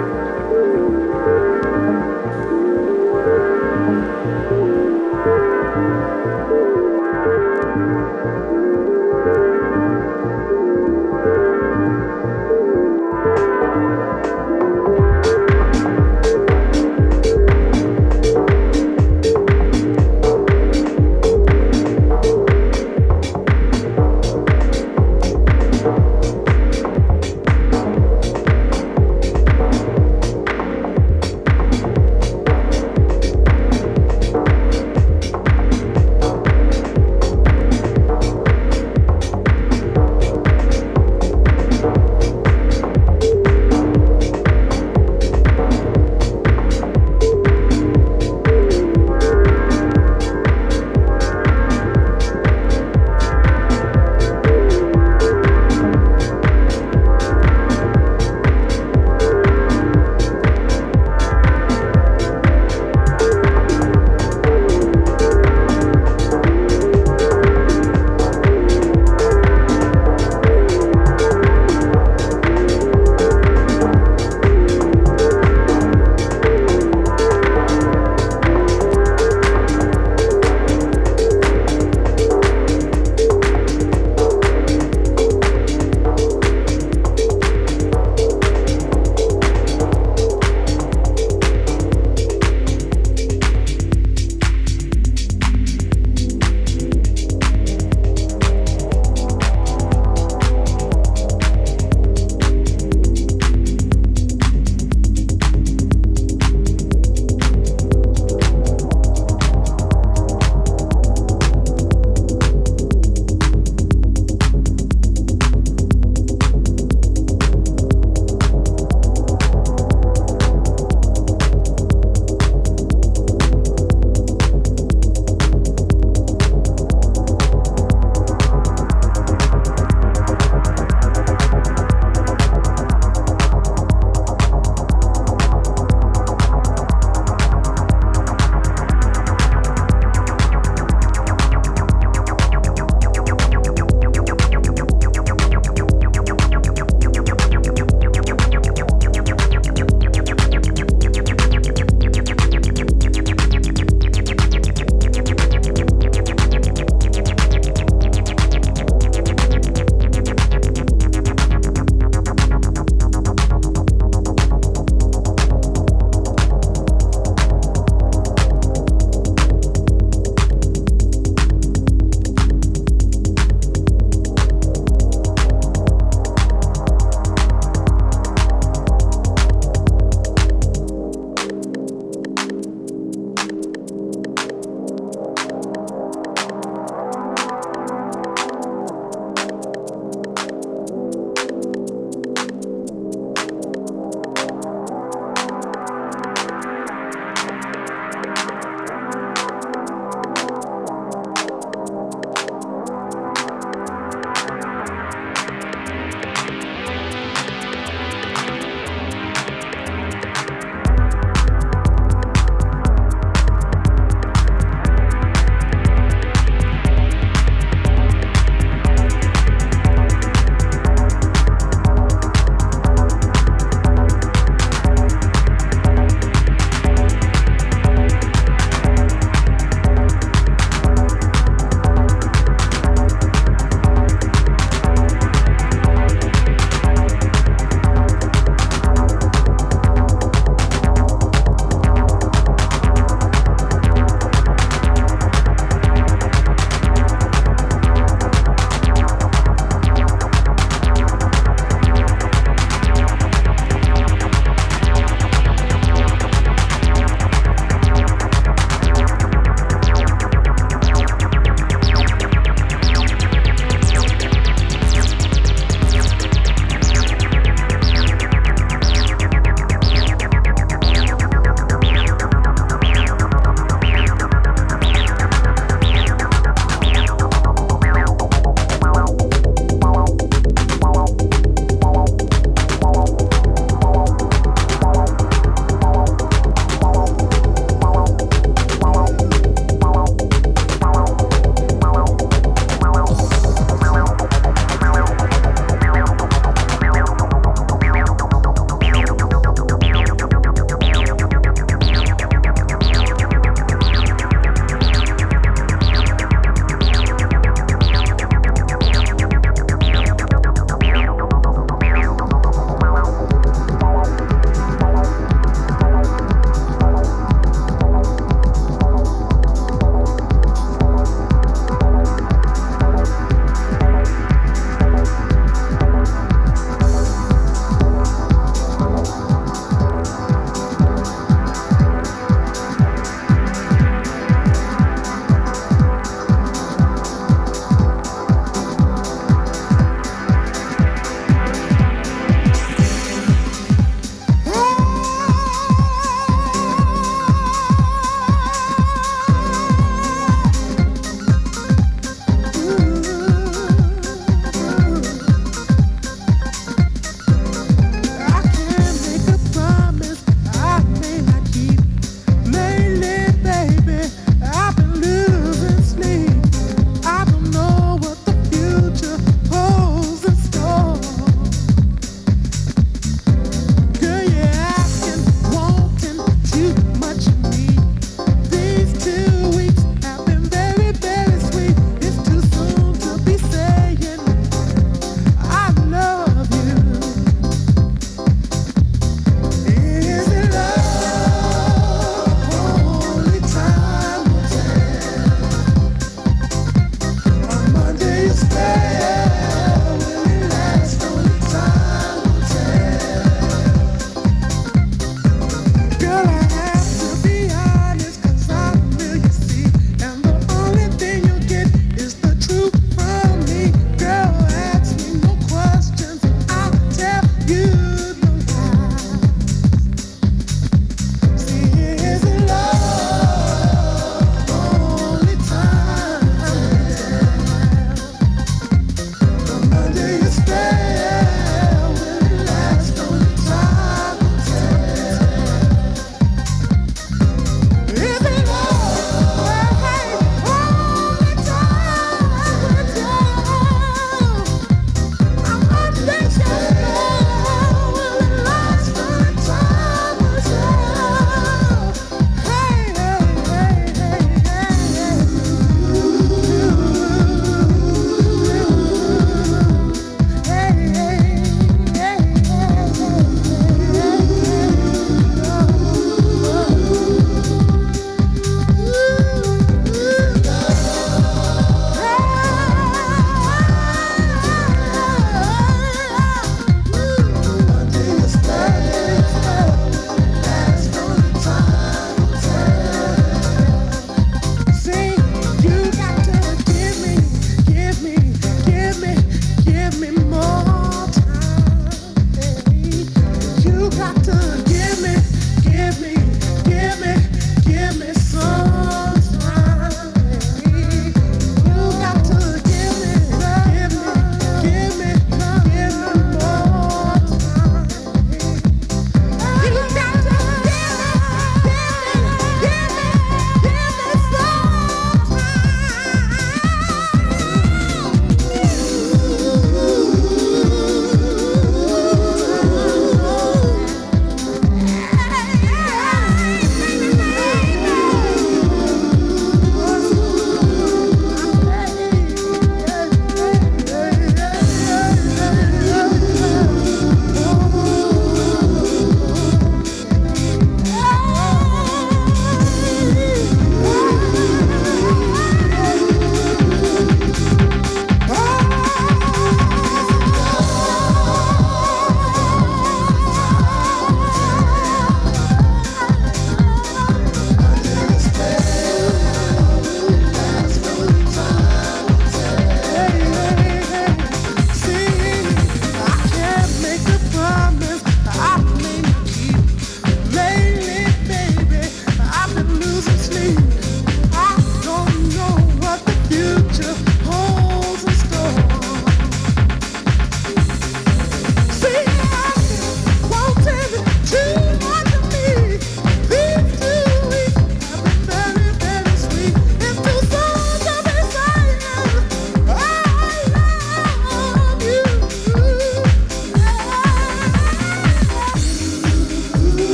Música